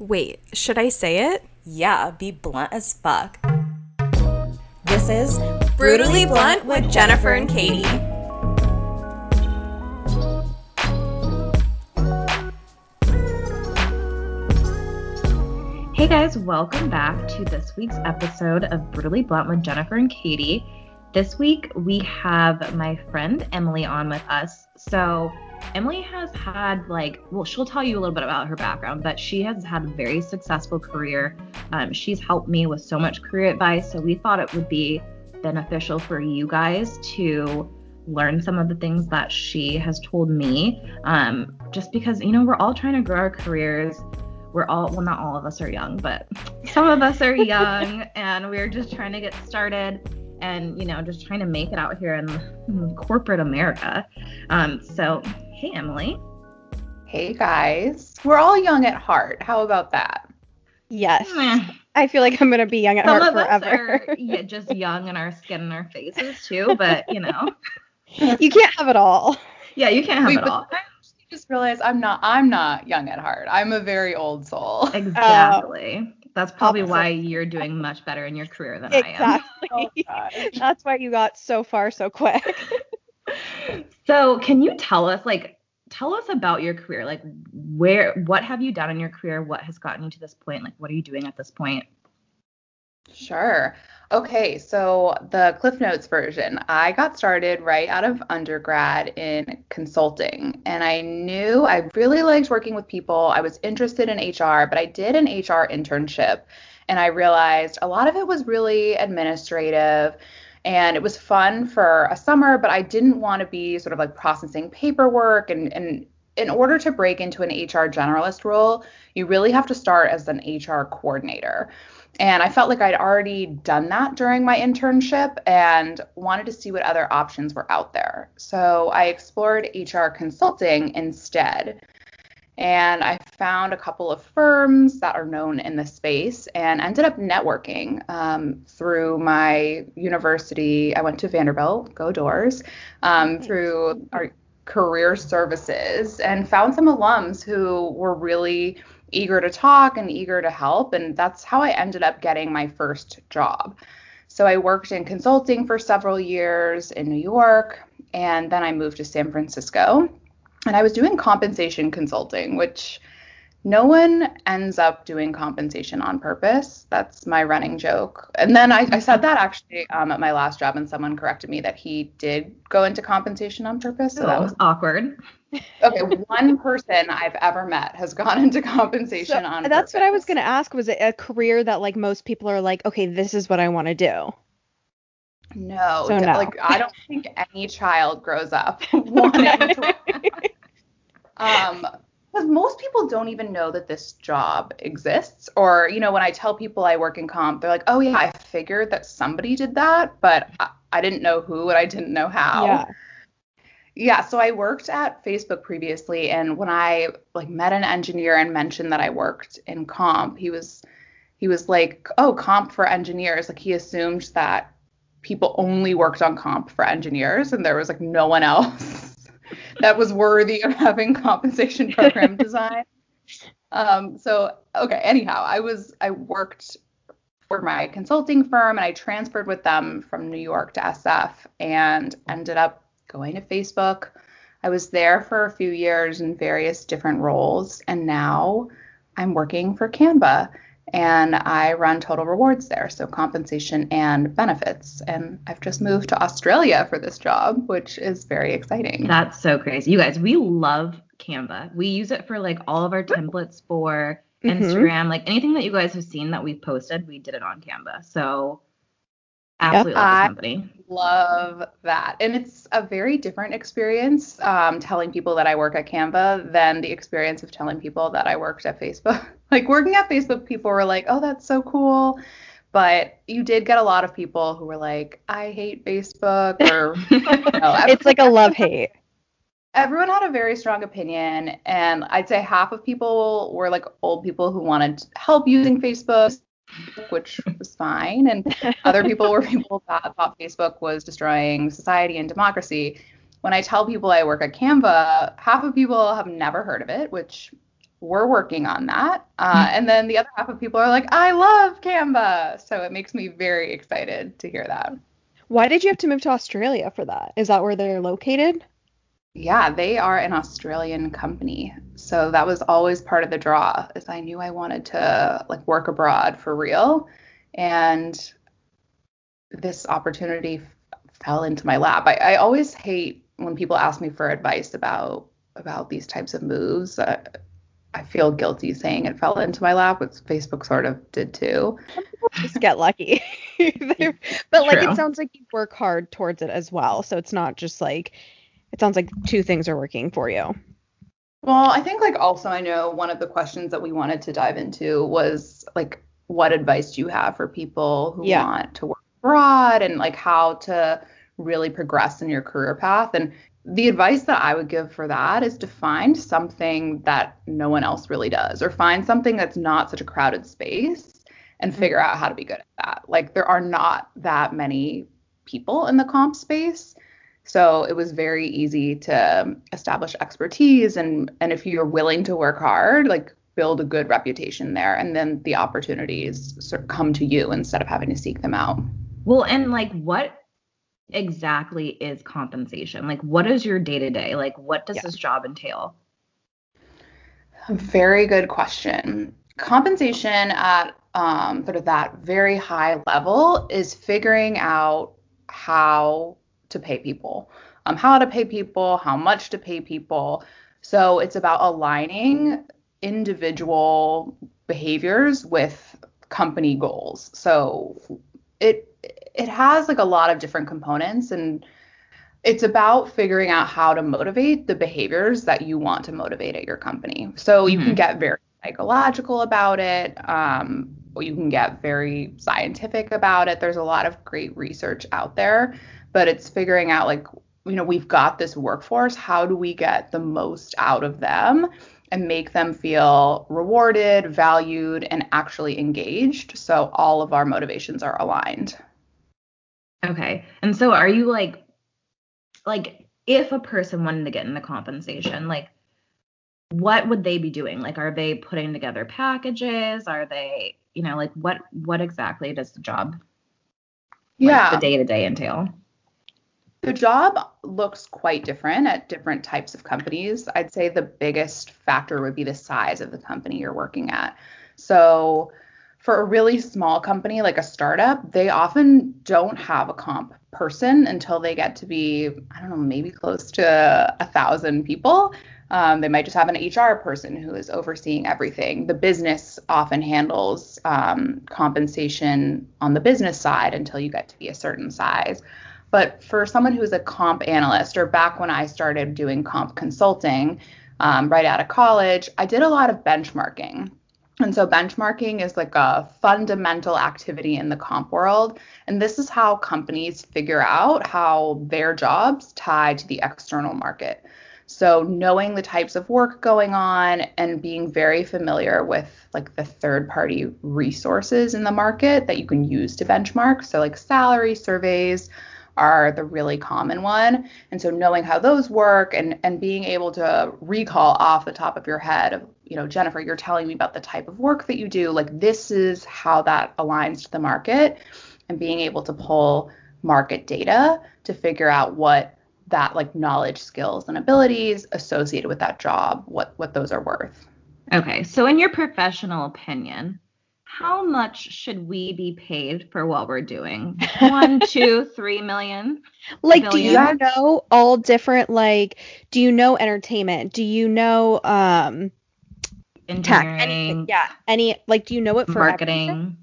Wait, should I say it? Yeah, be blunt as fuck. This is Brutally Blunt with Jennifer and Katie. Hey guys, welcome back to this week's episode of Brutally Blunt with Jennifer and Katie. This week we have my friend Emily on with us. So, Emily has had, like, well, she'll tell you a little bit about her background, but she has had a very successful career. Um, she's helped me with so much career advice. So, we thought it would be beneficial for you guys to learn some of the things that she has told me. Um, just because, you know, we're all trying to grow our careers we're all well not all of us are young but some of us are young and we're just trying to get started and you know just trying to make it out here in, in corporate america um, so hey emily Hey guys, we're all young at heart. How about that? Yes. I feel like I'm gonna be young at some heart of us forever. are yeah, just young in our skin and our faces too but you know you can't have it all. yeah you can't have Wait, it all I just realized I'm not. I'm not young at heart. I'm a very old soul. exactly that's probably Opposite. why you're doing much better in your career than i am Exactly. Oh. That's why you got so far so quick. So, can you tell us, like, tell us about your career? Like, where, what have you done in your career? What has gotten you to this point? Like, what are you doing at this point? Sure. Okay, so the Cliff Notes version. I got started right out of undergrad in consulting, and I knew I really liked working with people. I was interested in HR, but I did an HR internship, and I realized a lot of it was really administrative. And it was fun for a summer, but I didn't want to be sort of like processing paperwork. And, and in order to break into an HR generalist role, you really have to start as an HR coordinator. And I felt like I'd already done that during my internship and wanted to see what other options were out there. So I explored HR consulting instead. And I found a couple of firms that are known in the space and ended up networking um, through my university. I went to Vanderbilt, go Dores, um, through our career services and found some alums who were really eager to talk and eager to help. And that's how I ended up getting my first job. So I worked in consulting for several years in New York, and then I moved to San Francisco. And I was doing compensation consulting, which no one ends up doing compensation on purpose. That's my running joke. And then I, I said that actually um, at my last job, and someone corrected me that he did go into compensation on purpose. So So that was awkward. Okay. One person I've ever met has gone into compensation So, on that's what I was gonna ask. Was it a career that like most people are like, okay, this is what I want to do? No, So no. like I don't think any child grows up wanting to um because most people don't even know that this job exists or you know when i tell people i work in comp they're like oh yeah i figured that somebody did that but i, I didn't know who and i didn't know how Yeah. Yeah so i worked at facebook previously and when i like met an engineer and mentioned that i worked in comp he was he was like oh comp for engineers. Like he assumed that people only worked on comp for engineers and there was like no one else that was worthy of having compensation program design. Um so okay anyhow i was i worked for my consulting firm and i transferred with them from new york to sf and ended up going to facebook i was there for a few years in various different roles and now i'm working for canva and I run total rewards there, so compensation and benefits. And I've just moved to Australia for this job, which is very exciting. That's so crazy. You guys, we love Canva. We use it for like all of our templates for Mhm. Instagram. Like anything that you guys have seen that we've posted, we did it on Canva. So absolutely love I- this company. Love that. And it's a very different experience um, telling people that I work at Canva than the experience of telling people that I worked at Facebook. like working at Facebook, people were like, oh, that's so cool. But you did get a lot of people who were like, I hate Facebook or no, it's like a love hate. everyone had a very strong opinion and i'd say half of people were like old people who wanted help using facebook which was fine and other people were people that thought facebook was destroying society and democracy when i tell people i work at canva half of people have never heard of it which we're working on that. Uh, and then the other half of people are like, I love Canva. So it makes me very excited to hear that. Why did you have to move to Australia for that? Is that where they're located? Yeah, they are an Australian company. So that was always part of the draw is I knew I wanted to like work abroad for real. And this opportunity f- fell into my lap. I, I always hate when people ask me for advice about about these types of moves. Uh, I feel guilty saying it fell into my lap, which Facebook sort of did too. Just get lucky. but like True. it sounds like you work hard towards it as well. So it's not just like it sounds like two things are working for you. Well, I think like also I know one of the questions that we wanted to dive into was like what advice do you have for people who Yeah. want to work abroad and like how to really progress in your career path and the advice that I would give for that is to find something that no one else really does or find something that's not such a crowded space and mm-hmm. figure out how to be good at that. Like there are not that many people in the comp space. So it was very easy to establish expertise and and if you're willing to work hard, like build a good reputation there and then the opportunities sort of come to you instead of having to seek them out. Well, and like what exactly is compensation? Like what is your day to day? Like what does Yeah. this job entail? Very good question. Compensation at um, sort of that very high level is figuring out how to pay people, um, how to pay people, how much to pay people. So it's about aligning individual behaviors with company goals. So it it has like a lot of different components and it's about figuring out how to motivate the behaviors that you want to motivate at your company. So you can Mhm. get very psychological about it, um, or you can get very scientific about it. There's a lot of great research out there, but it's figuring out like, you know, we've got this workforce. How do we get the most out of them and make them feel rewarded, valued, and actually engaged? So all of our motivations are aligned. Okay. And so are you like like if a person wanted to get into compensation, like what would they be doing? Like are they putting together packages? Are they, you know, like what what exactly does the job like, the day to day entail? The job looks quite different at different types of companies. I'd say the biggest factor would be the size of the company you're working at. So, for a really small company like a startup, they often don't have a comp person until they get to be, I don't know, maybe close to a thousand people. Um, they might just have an HR person who is overseeing everything. The business often handles um, compensation on the business side until you get to be a certain size. But for someone who's a comp analyst, or back when I started doing comp consulting um, right out of college, I did a lot of benchmarking. And so benchmarking is like a fundamental activity in the comp world. And this is how companies figure out how their jobs tie to the external market. So knowing the types of work going on and being very familiar with like the third party resources in the market that you can use to benchmark. So like salary surveys are the really common one. And so knowing how those work and and being able to recall off the top of your head of, you know, Jennifer, you're telling me about the type of work that you do, like this is how that aligns to the market and being able to pull market data to figure out what that like knowledge, skills and abilities associated with that job, what what those are worth. Okay. So in your professional opinion, how much should we be paid for what we're doing? One, two, three million? Like, do you know all different like do you know entertainment? Do you know um tech? Anything? Yeah. Any like do you know it for everything? marketing.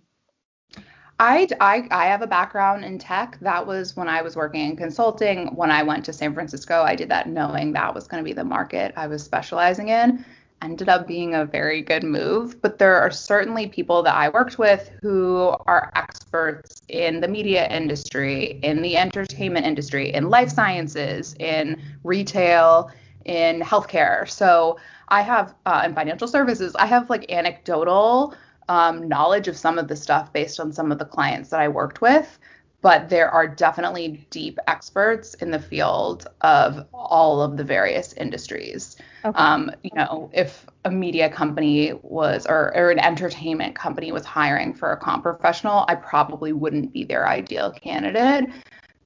I, I, I have a background in tech. That was when I was working in consulting. When I went to San Francisco, I did that knowing that was going to be the market I was specializing in. Ended up being a very good move. But there are certainly people that I worked with who are experts in the media industry, in the entertainment industry, in life sciences, in retail, in healthcare. So I have, uh, in financial services, I have like anecdotal um, knowledge of some of the stuff based on some of the clients that I worked with. But there are definitely deep experts in the field of all of the various industries. Okay. Um, you know, if a media company was or, or an entertainment company was hiring for a comp professional, I probably wouldn't be their ideal candidate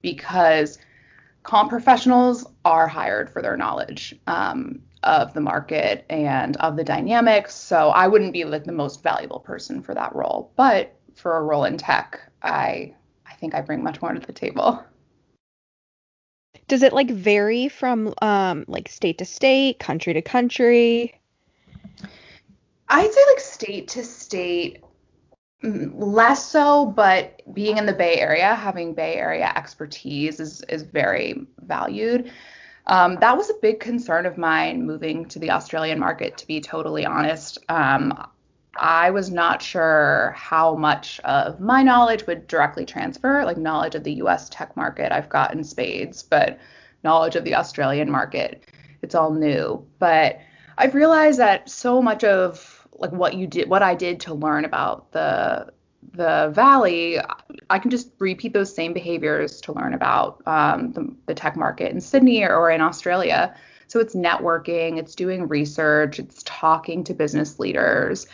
because comp professionals are hired for their knowledge um, of the market and of the dynamics. So I wouldn't be like the most valuable person for that role. But for a role in tech, I I think I bring much more to the table. Does it like vary from um like state to state, country to country? I'd say like state to state, mm, less so, but being in the Bay Area, having Bay Area expertise is is very valued. Um, that was a big concern of mine moving to the Australian market, to be totally honest. Um, I was not sure how much of my knowledge would directly transfer, like knowledge of the US tech market, I've got in spades, but knowledge of the Australian market, it's all new. But I've realized that so much of like what you did, what I did to learn about the the valley, I can just repeat those same behaviors to learn about um, the, the tech market in Sydney or, or in Australia. So it's networking, it's doing research, it's talking to business leaders.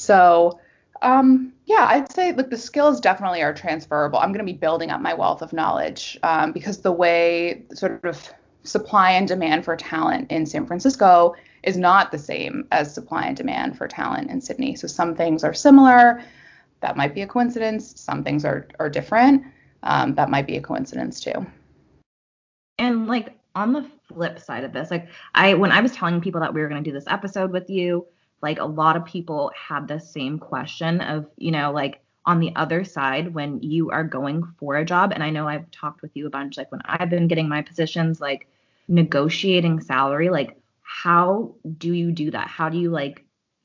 So um, yeah, I'd say like the skills definitely are transferable. I'm going to be building up my wealth of knowledge um, because the way sort of supply and demand for talent in San Francisco is not the same as supply and demand for talent in Sydney. So some things are similar. That might be a coincidence. Some things are are different. Um, that might be a coincidence too. And like on the flip side of this, like I when I was telling people that we were going to do this episode with you, like a lot of people had the same question of, you know, like on the other side when you are going for a job and I know I've talked with you a bunch like when I've been getting my positions like negotiating salary, like how do you do that? How do you like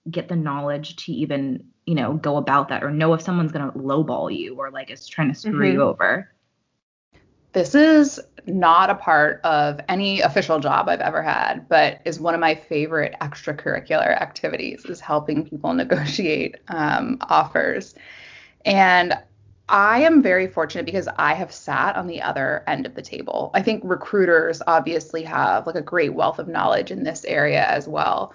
get the knowledge to even, you know, go about that or know if someone's going to lowball you or like is trying to screw Mhm. you over? This is not a part of any official job I've ever had, but is one of my favorite extracurricular activities is helping people negotiate um, offers. And I am very fortunate because I have sat on the other end of the table. I think recruiters obviously have like a great wealth of knowledge in this area as well.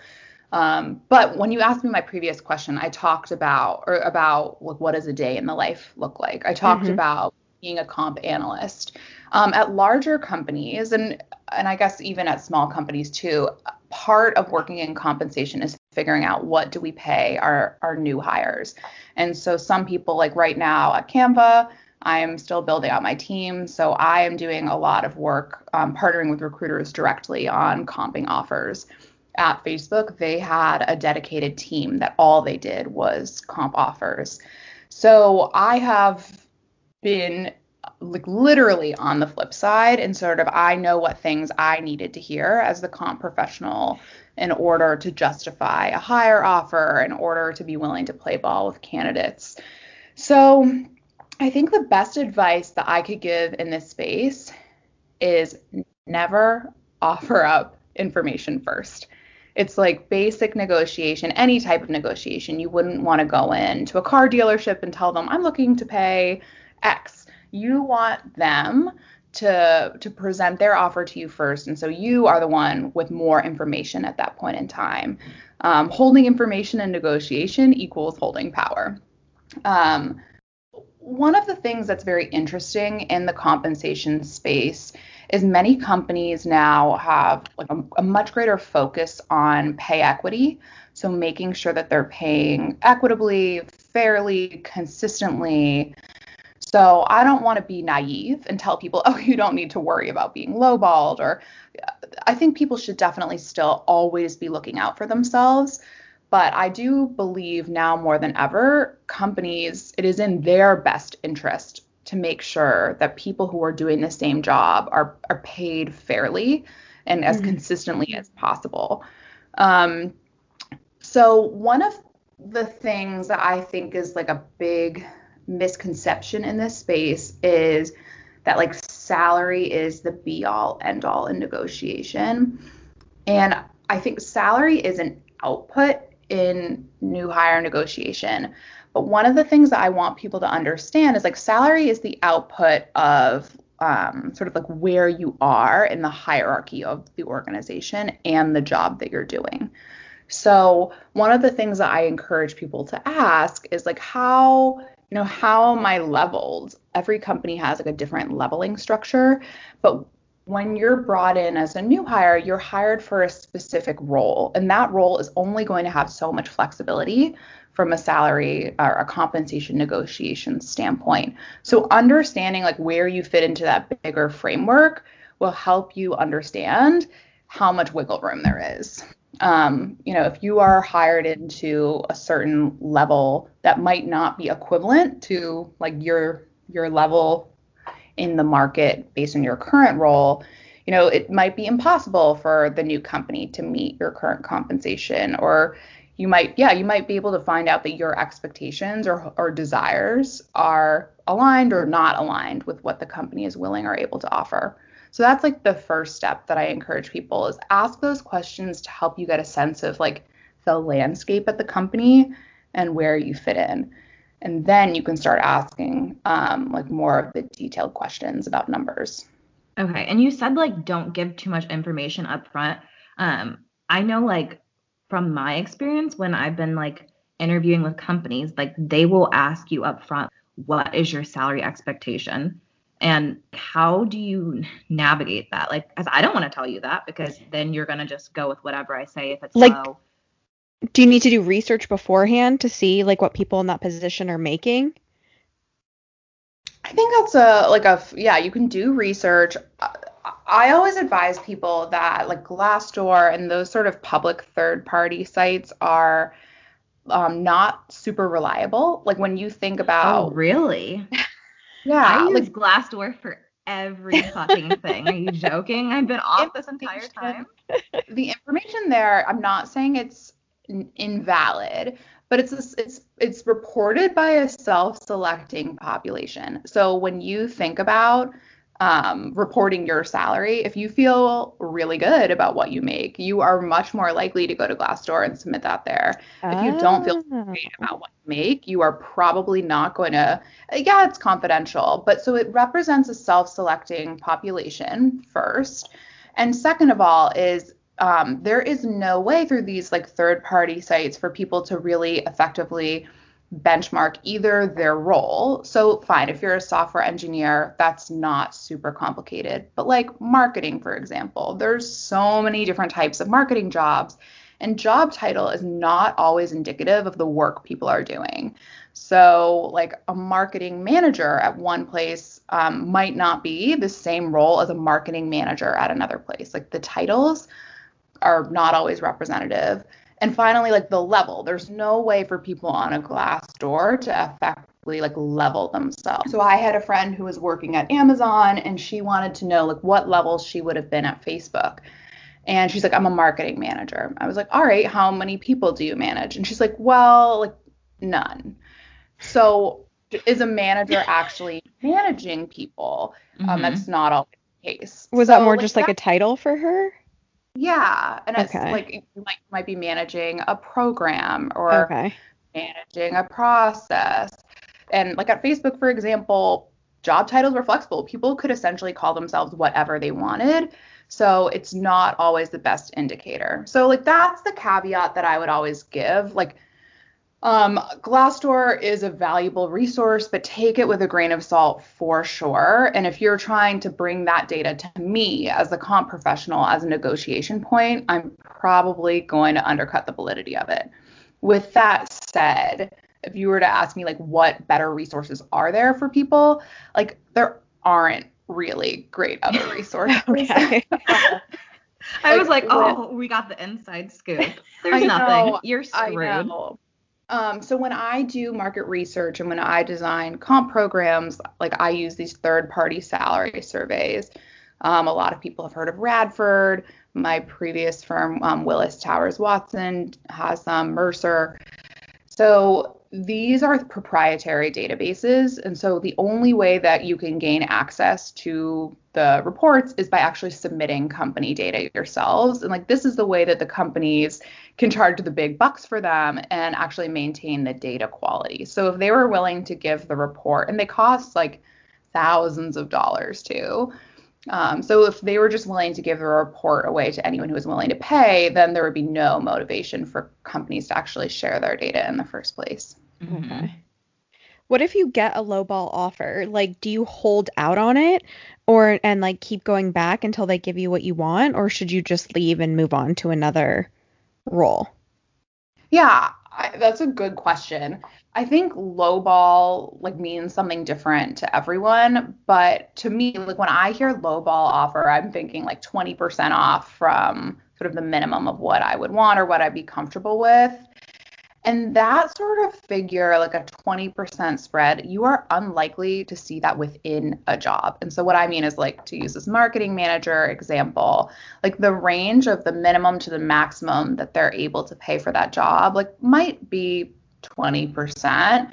Um, but when you asked me my previous question, I talked about or about like what does a day in the life look like. I talked Mhm. about being a comp analyst um, at larger companies and and I guess even at small companies too. Part of working in compensation is figuring out what do we pay our our new hires. And so some people like right now at Canva, I am still building out my team, so I am doing a lot of work um, partnering with recruiters directly on comping offers at Facebook, they had a dedicated team that all they did was comp offers. So I have been like literally on the flip side and sort of I know what things I needed to hear as the comp professional in order to justify a higher offer, in order to be willing to play ball with candidates. So I think the best advice that I could give in this space is never offer up information first. It's like basic negotiation, any type of negotiation. You wouldn't want to go in to a car dealership and tell them, I'm looking to pay X. You want them to to present their offer to you first, and so you are the one with more information at that point in time. Um, holding information in negotiation equals holding power. Um, one of the things that's very interesting in the compensation space is many companies now have like a, a, much greater focus on pay equity so making sure that they're paying equitably fairly consistently so i don't want to be naive and tell people oh you don't need to worry about being lowballed or i think people should definitely still always be looking out for themselves but I do believe now more than ever, companies, it is in their best interest to make sure that people who are doing the same job are, are paid fairly and as mm-hmm. consistently as possible. Um, so, one of the things that I think is like a big misconception in this space is that like salary is the be all end all in negotiation. And I think salary is an output in new hire negotiation. But one of the things that I want people to understand is like salary is the output of um, sort of like where you are in the hierarchy of the organization and the job that you're doing. So one of the things that I encourage people to ask is like how know how I leveled? Every company has like a different leveling structure, but when you're brought in as a new hire, you're hired for a specific role, and that role is only going to have so much flexibility from a salary or a compensation negotiation standpoint. So understanding like where you fit into that bigger framework will help you understand how much wiggle room there is. Um, you know, if you are hired into a certain level that might not be equivalent to like your your level in the market based on your current role, you know, it might be impossible for the new company to meet your current compensation. Or you might yeah you might be able to find out that your expectations or, or desires are aligned or not aligned with what the company is willing or able to offer so that's like the first step that i encourage people is ask those questions to help you get a sense of like the landscape at the company and where you fit in. And then you can start asking um, like more of the detailed questions about numbers. Okay. And you said like don't give too much information up front. Um, i know like from my experience when I've been like interviewing with companies, like they will ask you up front, what is your salary expectation? And how do you navigate that? Like, because I don't want to tell you that because then you're going to just go with whatever I say if it's like, low. Do you need to do research beforehand to see like what people in that position are making? I think that's a like a yeah, you can do research. I always advise people that like Glassdoor and those sort of public third party sites are um, not super reliable. Like when you think about Oh, really? yeah, I use like Glassdoor for every fucking thing. Are you joking? I've been off this entire time. The information there, I'm not saying it's invalid, but it's a, it's it's reported by a self-selecting population. So when you think about um, reporting your salary, if you feel really good about what you make, you are much more likely to go to Glassdoor and submit that there. If you don't feel great Oh. about what you make, you are probably not going to, yeah, it's confidential, but so it represents a self selecting population first. And second of all, is um, there is no way through these like third party sites for people to really effectively benchmark either their role. So, fine, if you're a software engineer, that's not super complicated. But, like marketing, for example, there's so many different types of marketing jobs, and job title is not always indicative of the work people are doing. So, like a marketing manager at one place um, might not be the same role as a marketing manager at another place. Like the titles are not always representative. And finally, like the level, there's no way for people on a glass door to effectively like level themselves. So I had a friend who was working at Amazon and she wanted to know like what level she would have been at Facebook. And she's like, I'm a marketing manager. I was like, all right, how many people do you manage? And she's like, well, like none. So is a manager actually managing people? Um, Mhm. that's not always the case. Was So, that more just like that- a title for her? Yeah, and it's Okay. like you might, might be managing a program or Okay. managing a process. And like at Facebook, for example, job titles were flexible. People could essentially call themselves whatever they wanted. So it's not always the best indicator. So like that's the caveat that I would always give. Like um, Glassdoor is a valuable resource, but take it with a grain of salt for sure. And if you're trying to bring that data to me as a comp professional as a negotiation point, I'm probably going to undercut the validity of it. With that said, if you were to ask me like what better resources are there for people, like there aren't really great other resources. I was Like, like, oh, we got the inside scoop. There's nothing. You're screwed. Um, so when I do market research and when I design comp programs, like I use these third-party salary surveys. Um, a lot of people have heard of Radford. My previous firm, um, Willis Towers Watson, has um, Mercer. So these are proprietary databases. And so the only way that you can gain access to the reports is by actually submitting company data yourselves. And like this is the way that the companies can charge the big bucks for them and actually maintain the data quality. So if they were willing to give the report, and they cost like thousands of dollars too. Um, so if they were just willing to give the report away to anyone who was willing to pay, then there would be no motivation for companies to actually share their data in the first place. Mm-hmm. Okay. What if you get a lowball offer? Like, do you hold out on it, or and like keep going back until they give you what you want, or should you just leave and move on to another role? Yeah, I, that's a good question. I think lowball like means something different to everyone, but to me, like when I hear lowball offer, I'm thinking like 20% off from sort of the minimum of what I would want or what I'd be comfortable with. And that sort of figure, like a 20% spread, you are unlikely to see that within a job. And so, what I mean is, like, to use this marketing manager example, like the range of the minimum to the maximum that they're able to pay for that job, like, might be 20%.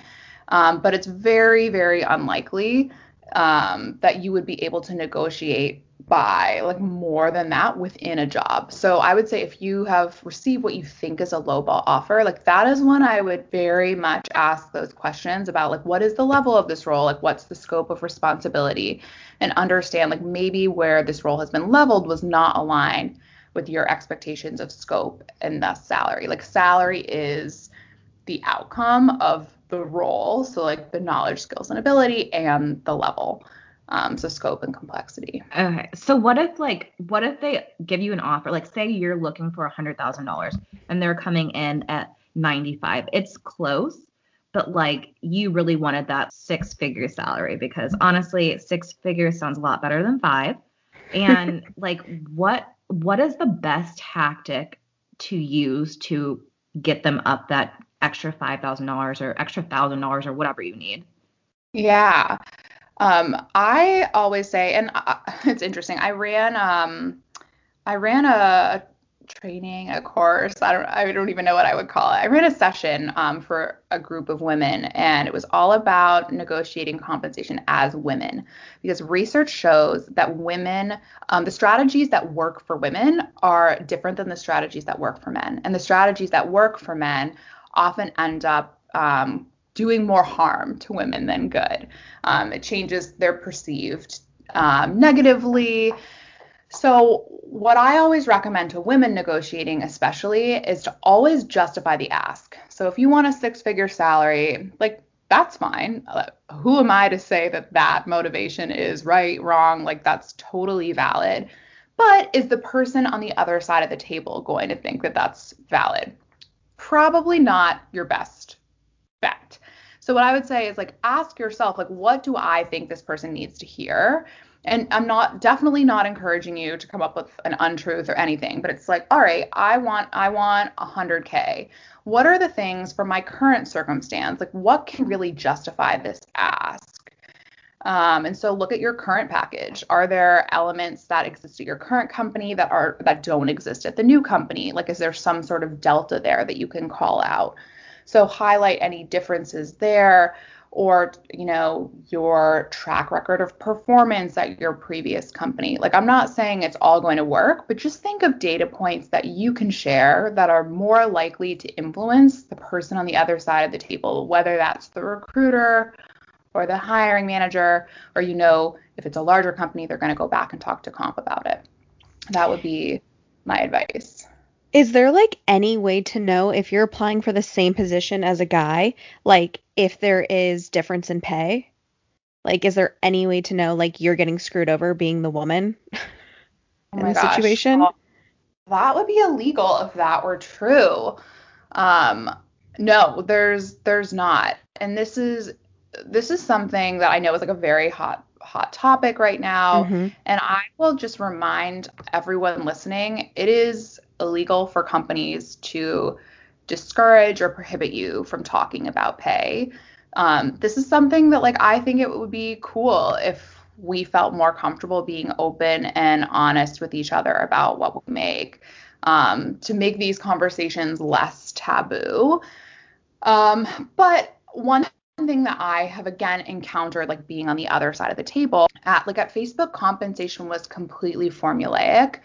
Um, but it's very, very unlikely um, that you would be able to negotiate by like more than that within a job. So I would say if you have received what you think is a lowball offer, like that is when I would very much ask those questions about like what is the level of this role, like what's the scope of responsibility, and understand like maybe where this role has been leveled was not aligned with your expectations of scope and thus salary. Like salary is the outcome of the role, so like the knowledge, skills, and ability, and the level. Um, so scope and complexity. Okay. So what if like what if they give you an offer? Like say you're looking for a hundred thousand dollars and they're coming in at ninety five. It's close, but like you really wanted that six figure salary because honestly, six figures sounds a lot better than five. And like what what is the best tactic to use to get them up that extra five thousand dollars or extra thousand dollars or whatever you need? Yeah. Um, I always say, and uh, it's interesting. I ran, um, I ran a, training, a course. I don't, I don't even know what I would call it. I ran a session um, for a group of women, and it was all about negotiating compensation as women, because research shows that women, um, the strategies that work for women are different than the strategies that work for men, and the strategies that work for men often end up um, doing more harm to women than good. Um, it changes their perceived um, negatively. So, what I always recommend to women negotiating, especially, is to always justify the ask. So, if you want a six figure salary, like that's fine. Uh, who am I to say that that motivation is right, wrong? Like, that's totally valid. But is the person on the other side of the table going to think that that's valid? Probably not your best bet. So what I would say is like ask yourself like what do I think this person needs to hear? And I'm not definitely not encouraging you to come up with an untruth or anything, but it's like, all right, I want I want 100k. What are the things for my current circumstance? Like what can really justify this ask? Um, and so look at your current package. Are there elements that exist at your current company that are that don't exist at the new company? Like is there some sort of delta there that you can call out? So highlight any differences there or you know your track record of performance at your previous company. Like I'm not saying it's all going to work, but just think of data points that you can share that are more likely to influence the person on the other side of the table, whether that's the recruiter or the hiring manager or you know if it's a larger company they're going to go back and talk to comp about it. That would be my advice. Is there like any way to know if you're applying for the same position as a guy? Like if there is difference in pay? Like is there any way to know like you're getting screwed over being the woman Oh in the gosh. situation? Oh, that would be illegal if that were true. Um, no, there's there's not. And this is this is something that I know is like a very hot hot topic right now. Mhm. And I will just remind everyone listening, it is illegal for companies to discourage or prohibit you from talking about pay. Um, this is something that like I think it would be cool if we felt more comfortable being open and honest with each other about what we make um, to make these conversations less taboo. Um, but one thing that I have again encountered, like being on the other side of the table, at like at Facebook, compensation was completely formulaic.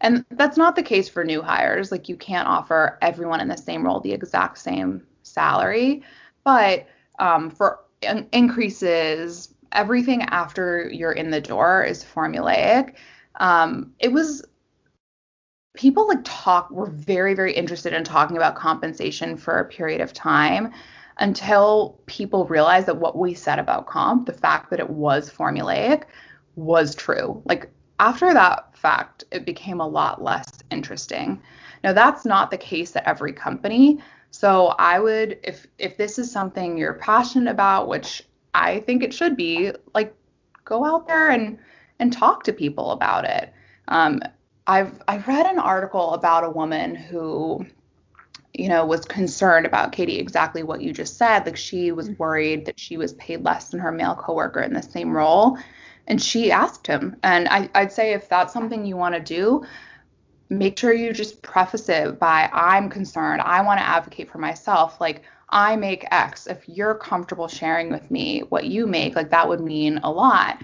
And that's not the case for new hires. Like you can't offer everyone in the same role the exact same salary. But um, for in- increases, everything after you're in the door is formulaic. Um, it was people like talk were very very interested in talking about compensation for a period of time until people realized that what we said about comp the fact that it was formulaic was true. Like after that fact it became a lot less interesting. Now that's not the case at every company. So i would if if this is something you're passionate about which i think it should be like go out there and and talk to people about it. Um, I've I read an article about a woman who you know was concerned about Katie exactly what you just said. Like she was mm-hmm. worried that she was paid less than her male coworker in the same role and she asked him. And I, I'd say if that's something you want to do make sure you just preface it by I'm concerned. I want to advocate for myself. Like I make X. If you're comfortable sharing with me what you make like that would mean a lot.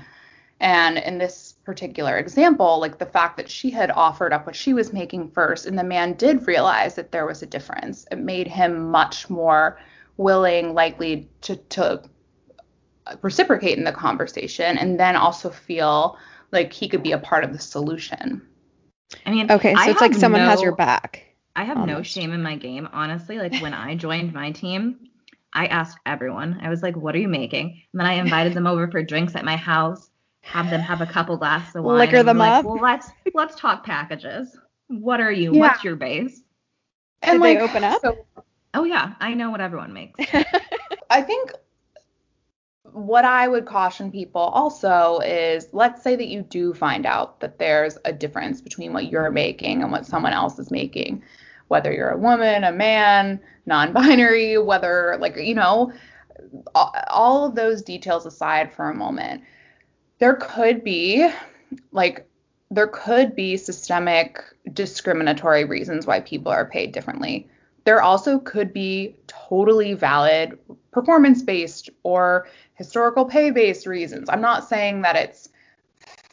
And in this particular example, like the fact that she had offered up what she was making first, and the man did realize that there was a difference, it made him much more willing, likely to, to reciprocate in the conversation, and then also feel like he could be a part of the solution. I mean, Okay, so I it's like have someone has your back. I have no shame in my game, honestly. Like when I joined my team, I asked everyone. I was like, "What are you making?" And then I invited them over for drinks at my house, have them have a couple glasses of wine. Liquor and them like, up. Well, let's let's talk packages. What are you? Yeah. What's your base? And Did they open up? So Oh yeah, I know what everyone makes. I think what I would caution people also is let's say that you do find out that there's a difference between what you're making and what someone else is making, whether you're a woman, a man, non binary, whether, like, you know, all of those details aside for a moment, there could be, like, there could be systemic discriminatory reasons why people are paid differently. There also could be totally valid performance based or historical pay based reasons. I'm not saying that it's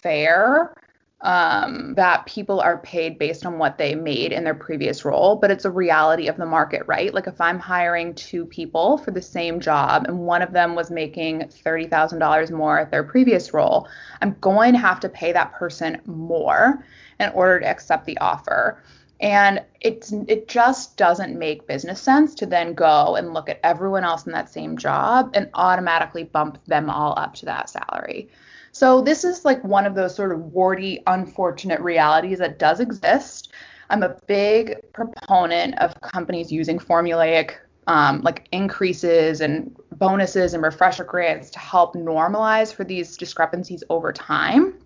fair um, that people are paid based on what they made in their previous role, but it's a reality of the market, right? Like if I'm hiring two people for the same job and one of them was making $30,000 more at their previous role, I'm going to have to pay that person more in order to accept the offer. And it's it just doesn't make business sense to then go and look at everyone else in that same job and automatically bump them all up to that salary. So this is like one of those sort of warty, unfortunate realities that does exist. I'm a big proponent of companies using formulaic um, like increases and bonuses and refresher grants to help normalize for these discrepancies over time.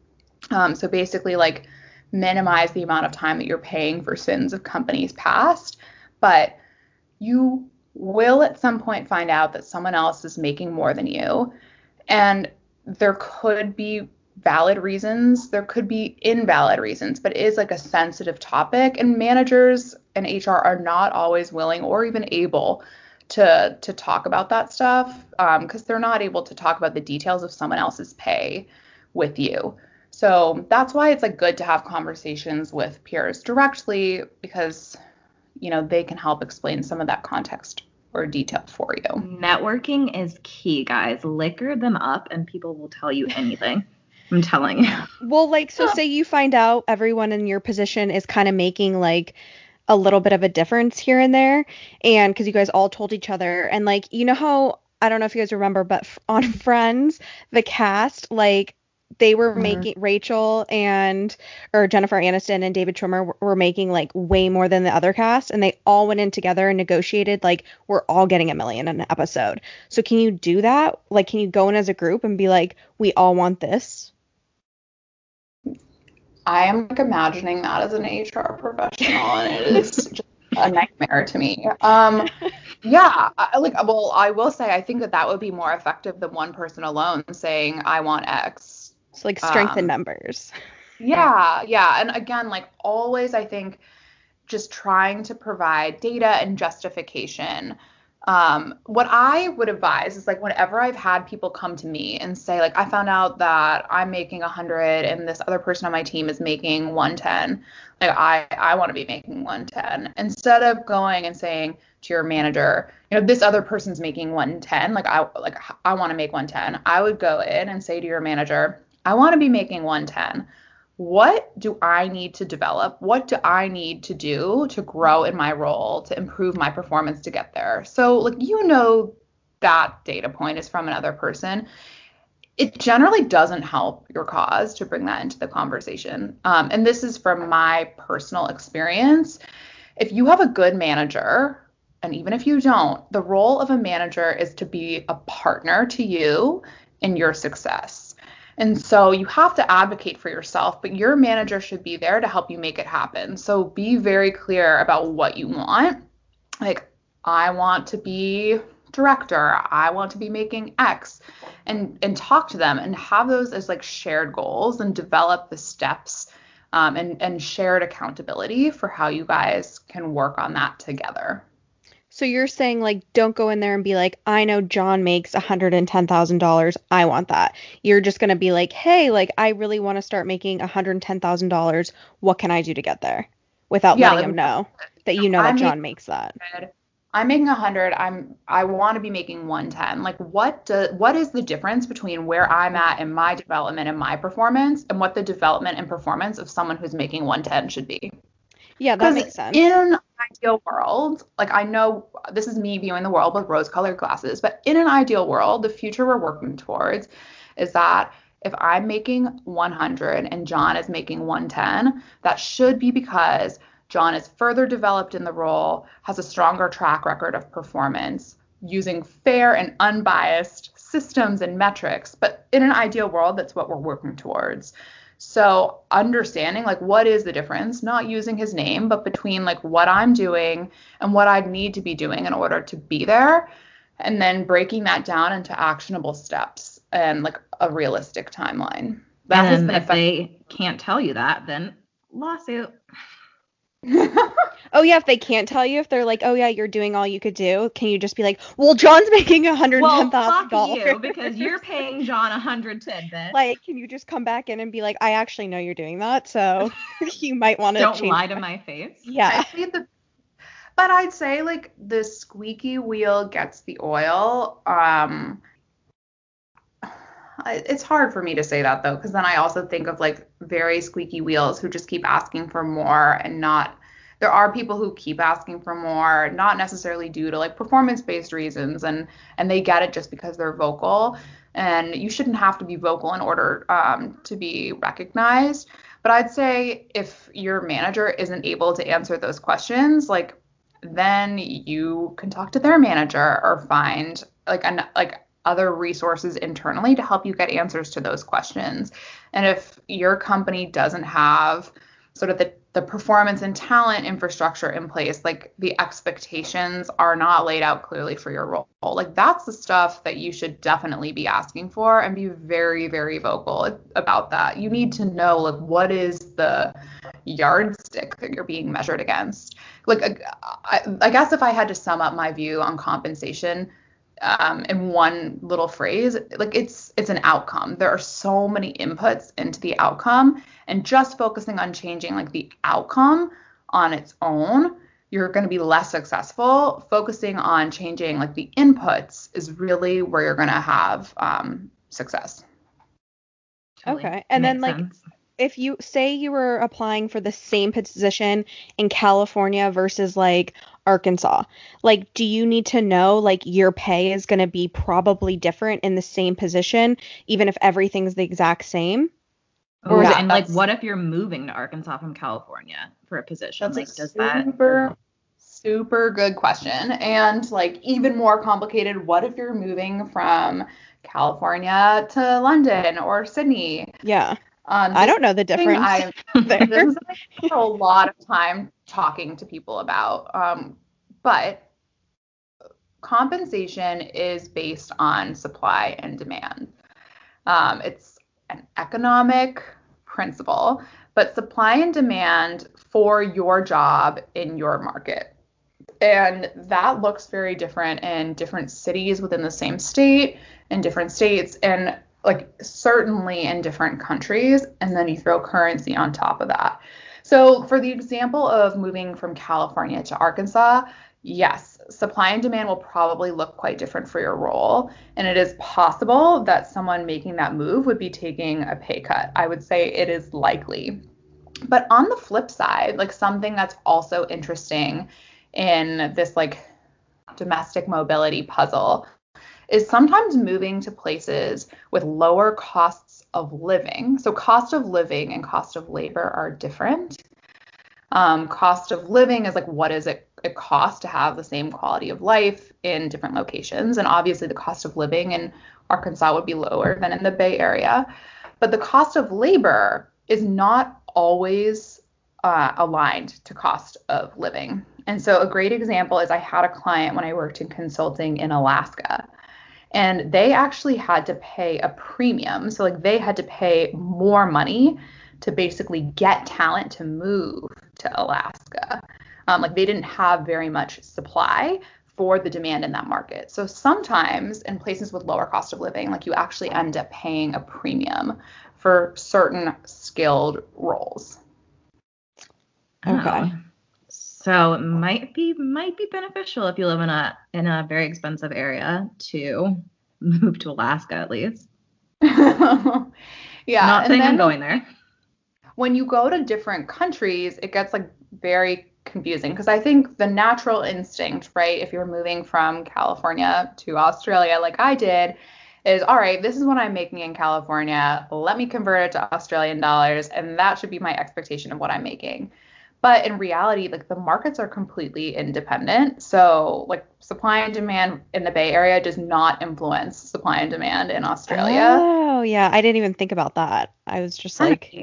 Um, so basically, like minimize the amount of time that you're paying for sins of companies past, but you will at some point find out that someone else is making more than you. And there could be valid reasons, there could be invalid reasons, but it is like a sensitive topic and managers and HR are not always willing or even able to to talk about that stuff um, because they're not able to talk about the details of someone else's pay with you. So that's why it's like good to have conversations with peers directly because you know they can help explain some of that context or detail for you. Networking is key, guys. Liquor them up, and people will tell you anything. I'm telling you. Well, like, so say you find out everyone in your position is kind of making like a little bit of a difference here and there, and because you guys all told each other, and like, you know how I don't know if you guys remember, but f- on Friends, the cast, like, they were Mhm. making Rachel and or Jennifer Aniston and David Schwimmer were, were making like way more than the other cast, and they all went in together and negotiated like we're all getting a million an episode. So can you do that? Like, can you go in as a group and be like, we all want this? I am like imagining that as an HR professional, and it is just a nightmare to me. Um, yeah, I, like well, I will say I think that that would be more effective than one person alone saying I want X. Like strength in Um, numbers. Yeah, yeah, and again, like always, I think just trying to provide data and justification. Um, what I would advise is like whenever I've had people come to me and say like I found out that I'm making 100 and this other person on my team is making 110, like I I want to be making 110 instead of going and saying to your manager, you know, this other person's making 110, like I like I want to make 110. I would go in and say to your manager, I want to be making 110 what do I need to develop? What do I need to do to grow in my role, to improve my performance to get there? So, like, you know, that data point is from another person. It generally doesn't help your cause to bring that into the conversation. Um, and this is from my personal experience. If you have a good manager, and even if you don't, the role of a manager is to be a partner to you in your success. And so you have to advocate for yourself, but your manager should be there to help you make it happen. So be very clear about what you want. Like, I want to be director, I want to be making X and and talk to them and have those as like shared goals and develop the steps um, and and shared accountability for how you guys can work on that together. So you're saying like don't go in there and be like, I know John makes $110,000. I want that. You're just going to be like, "Hey, like I really want to start making $110,000. What can I do to get there?" Without yeah, letting him know that you know I'm that John makes that. I'm making 100. I'm I want to be making 110. Like what do, what is the difference between where I'm at in my development and my performance and what the development and performance of someone who's making 110 should be? Yeah, that makes sense. In an ideal world, like I know this is me viewing the world with rose colored glasses, but in an ideal world, the future we're working towards is that if I'm making 100 and John is making 110, that should be because John is further developed in the role, has a stronger track record of performance, using fair and unbiased systems and metrics. But in an ideal world, that's what we're working towards. So understanding like what is the difference, not using his name, but between like what I'm doing and what I'd need to be doing in order to be there, and then breaking that down into actionable steps and like a realistic timeline. That and if they can't tell you that, then lawsuit. oh yeah, if they can't tell you, if they're like, oh yeah, you're doing all you could do, can you just be like, well, John's making a hundred ten thousand dollars you because you're paying John a hundred ten. Like, can you just come back in and be like, I actually know you're doing that, so you might want to don't lie to my face. Yeah. but I'd say like the squeaky wheel gets the oil. Um, it's hard for me to say that though because then i also think of like very squeaky wheels who just keep asking for more and not there are people who keep asking for more not necessarily due to like performance based reasons and and they get it just because they're vocal and you shouldn't have to be vocal in order um, to be recognized. But i'd say if your manager isn't able to answer those questions like then you can talk to their manager or find like an like other resources internally to help you get answers to those questions. And if your company doesn't have sort of the, the performance and talent infrastructure in place, like the expectations are not laid out clearly for your role. Like that's the stuff that you should definitely be asking for and be very, very vocal about that. You need to know like what is the yardstick that you're being measured against. Like I, I guess if I had to sum up my view on compensation, um, in one little phrase like it's it's an outcome. There are so many inputs into the outcome and just focusing on changing like the outcome on its own you're going to be less successful. Focusing on changing like the inputs is really where you're going to have um, success. Okay and then like sense if you say you were applying for the same position in California versus like Arkansas, like do you need to know like your pay is going to be probably different in the same position even if everything's the exact same? Or yeah, and like what if you're moving to Arkansas from California for a position? Like does that super, that super good question. And like even more complicated, what if you're moving from California to London or Sydney? Yeah. Um, I don't know the difference. I, this is a lot of time talking to people about. Um, but compensation is based on supply and demand. Um, it's an economic principle, but supply and demand for your job in your market. And that looks very different in different cities within the same state, in different states, and like certainly in different countries. And then you throw currency on top of that. So, for the example of moving from California to Arkansas, yes, supply and demand will probably look quite different for your role. And it is possible that someone making that move would be taking a pay cut. I would say it is likely. But on the flip side, like something that's also interesting in this like domestic mobility puzzle is sometimes moving to places with lower costs of living. So, cost of living and cost of labor are different. Um, cost of living is like what is it, it cost to have the same quality of life in different locations. And obviously, the cost of living in Arkansas would be lower than in the Bay Area. But the cost of labor is not always uh, aligned to cost of living. And so, a great example is I had a client when I worked in consulting in Alaska and they actually had to pay a premium. So like they had to pay more money to basically get talent to move to Alaska. Um, like they didn't have very much supply for the demand in that market. So sometimes in places with lower cost of living, like you actually end up paying a premium for certain skilled roles. Okay. So it might be might be beneficial if you live in a in a very expensive area to move to Alaska at least. yeah. Not saying I'm going there. When you go to different countries, it gets like very confusing because I think the natural instinct, right, if you're moving from California to Australia like I did, is all right, this is what I'm making in California. Let me convert it to Australian dollars, and that should be my expectation of what I'm making. But in reality, like the markets are completely independent. So, like supply and demand in the Bay Area does not influence supply and demand in Australia. Oh, yeah. I didn't even think about that. I was just like.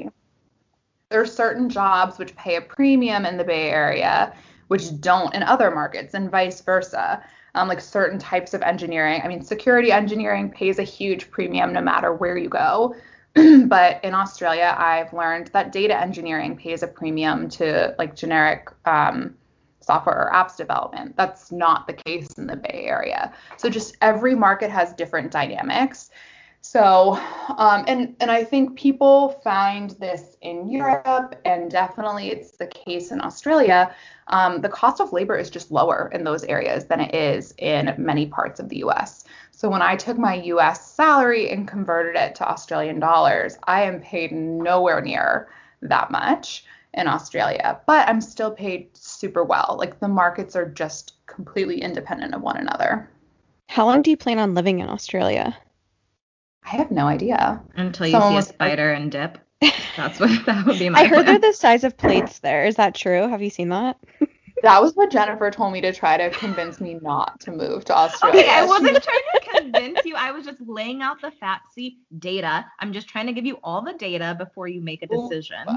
There are certain jobs which pay a premium in the Bay Area, which don't in other markets, and vice versa. Um, like certain types of engineering. I mean, security engineering pays a huge premium no matter where you go. but in Australia, I've learned that data engineering pays a premium to like generic um, software or apps development. That's not the case in the Bay Area. So just every market has different dynamics. So, um, and and I think people find this in Europe, and definitely it's the case in Australia. Um, the cost of labor is just lower in those areas than it is in many parts of the U.S. So when I took my US salary and converted it to Australian dollars, I am paid nowhere near that much in Australia, but I'm still paid super well. Like the markets are just completely independent of one another. How long do you plan on living in Australia? I have no idea. Until you Someone see a spider like, and dip. That's what that would be my I heard they're the size of plates there. Is that true? Have you seen that? that was what Jennifer told me to try to convince me not to move to Australia. Okay, I wasn't trying to convince you. I was just laying out the factsy data. I'm just trying to give you all the data before you make a decision.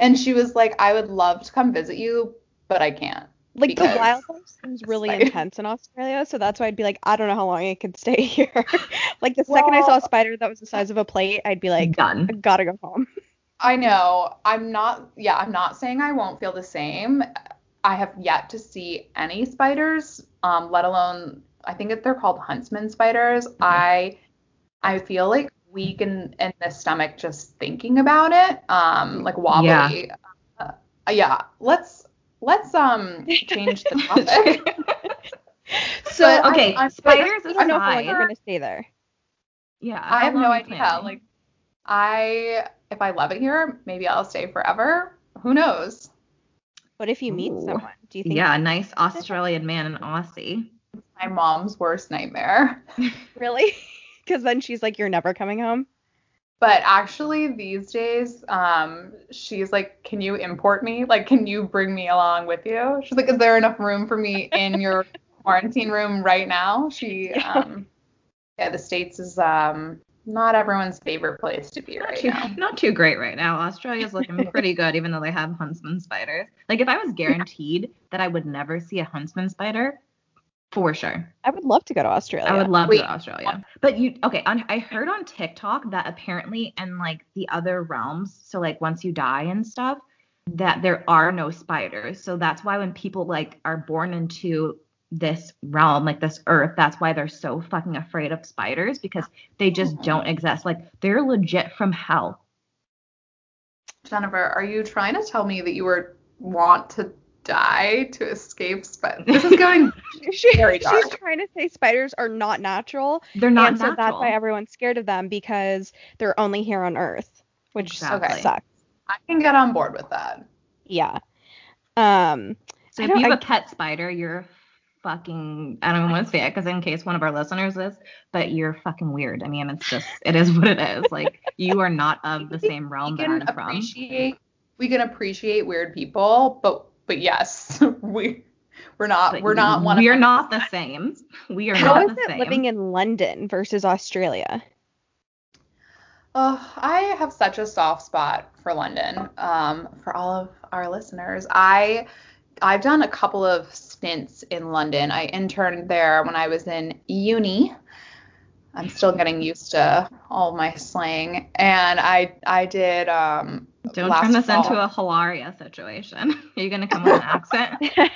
And she was like, I would love to come visit you, but I can't. Like the wildlife seems really intense in Australia, so that's why I'd be like, I don't know how long I could stay here. like the second I saw a spider that was the size of a plate, I'd be like, done. I gotta go home. I know. I'm not. Yeah, I'm not saying I won't feel the same. I have yet to see any spiders, um, let alone I think they're called huntsman spiders. Mm-hmm. I I feel like weak in, in the stomach just thinking about it. Um, like wobbly. Yeah. Uh, yeah. Let's let's um change the topic. so but okay, I'm, I'm, spiders I don't know if gonna stay there. Yeah, I, I have no idea. Planning. Like I if I love it here, maybe I'll stay forever. Who knows? What if you meet Ooh. someone? Do you think? Yeah, a nice Australian man, an Aussie. It's my mom's worst nightmare. really? Because then she's like, "You're never coming home." But actually, these days, um, she's like, "Can you import me? Like, can you bring me along with you?" She's like, "Is there enough room for me in your quarantine room right now?" She, um, yeah, the states is um not everyone's favorite place to be not right too, now. Not too great right now. Australia's looking pretty good, even though they have huntsman spiders. Like if I was guaranteed that I would never see a huntsman spider, for sure. I would love to go to Australia. I would love Wait, to go to Australia. But you okay, on, I heard on TikTok that apparently in like the other realms, so like once you die and stuff, that there are no spiders. So that's why when people like are born into this realm, like this earth, that's why they're so fucking afraid of spiders because they just don't exist. Like they're legit from hell. Jennifer, are you trying to tell me that you were want to die to escape spiders? This is going She- Very she's trying to say spiders are not natural, They're not and so that's why everyone's scared of them because they're only here on Earth, which Exactly. sucks. I can get on board with that. Yeah. Um. So if you have I- a pet spider, you're fucking I don't even want to say it because in case one of our listeners is, but you're fucking weird. I mean, it's just it is what it is. Like you are not of the same realm we that can I'm from. appreciate we can appreciate weird people, but but yes, we we're not But we're not one We are not the same. We are How not is the it same. living in London versus Australia? Oh, I have such a soft spot for London. Um, for all of our listeners, I I've done a couple of stints in London. I interned there when I was in uni. I'm still getting used to all my slang, and I I did um, Don't last turn this fall. into a Hilaria situation. Are you gonna come with an accent?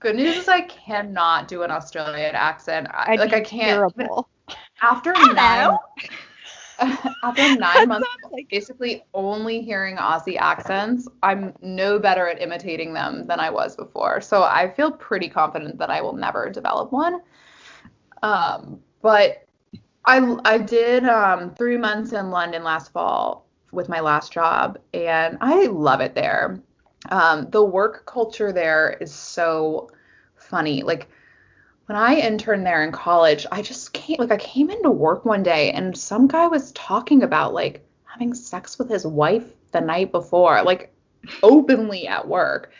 Good news is I cannot do an Australian accent. I, I'd like be I can't. Terrible. After Hello. nine after nine months like- basically only hearing Aussie accents, I'm no better at imitating them than I was before. So I feel pretty confident that I will never develop one. Um, but I I did um, three months in London last fall with my last job, and I love it there. Um, the work culture there is so funny. Like when I interned there in college, I just came like I came into work one day and some guy was talking about like having sex with his wife the night before, like openly at work.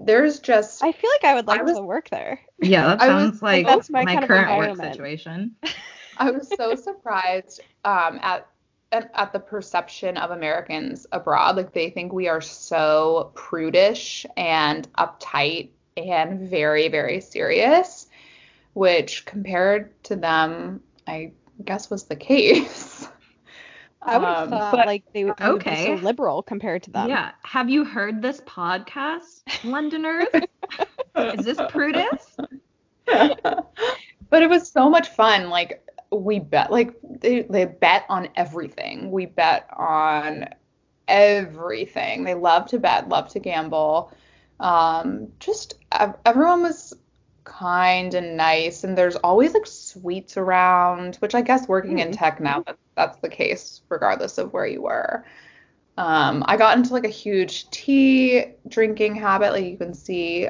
There's just I feel like I would like I was- to work there. Yeah, that I was- sounds like that's my, my kind of current work situation. I was so surprised um, at, at at the perception of Americans abroad. Like they think we are so prudish and uptight and very very serious, which compared to them, I guess was the case. I would have Um, thought but- like they would, they would be Okay. so liberal compared to them. Yeah. Have you heard this podcast, Londoners? Is this Prudence? but it was so much fun. Like we bet, like they, they bet on everything. We bet on everything. They love to bet, love to gamble. Um, just ev- everyone was kind and nice, and there's always like sweets around, which I guess working in tech now that, that's the case regardless of where you were. Um, I got into like a huge tea drinking habit. Like you can see,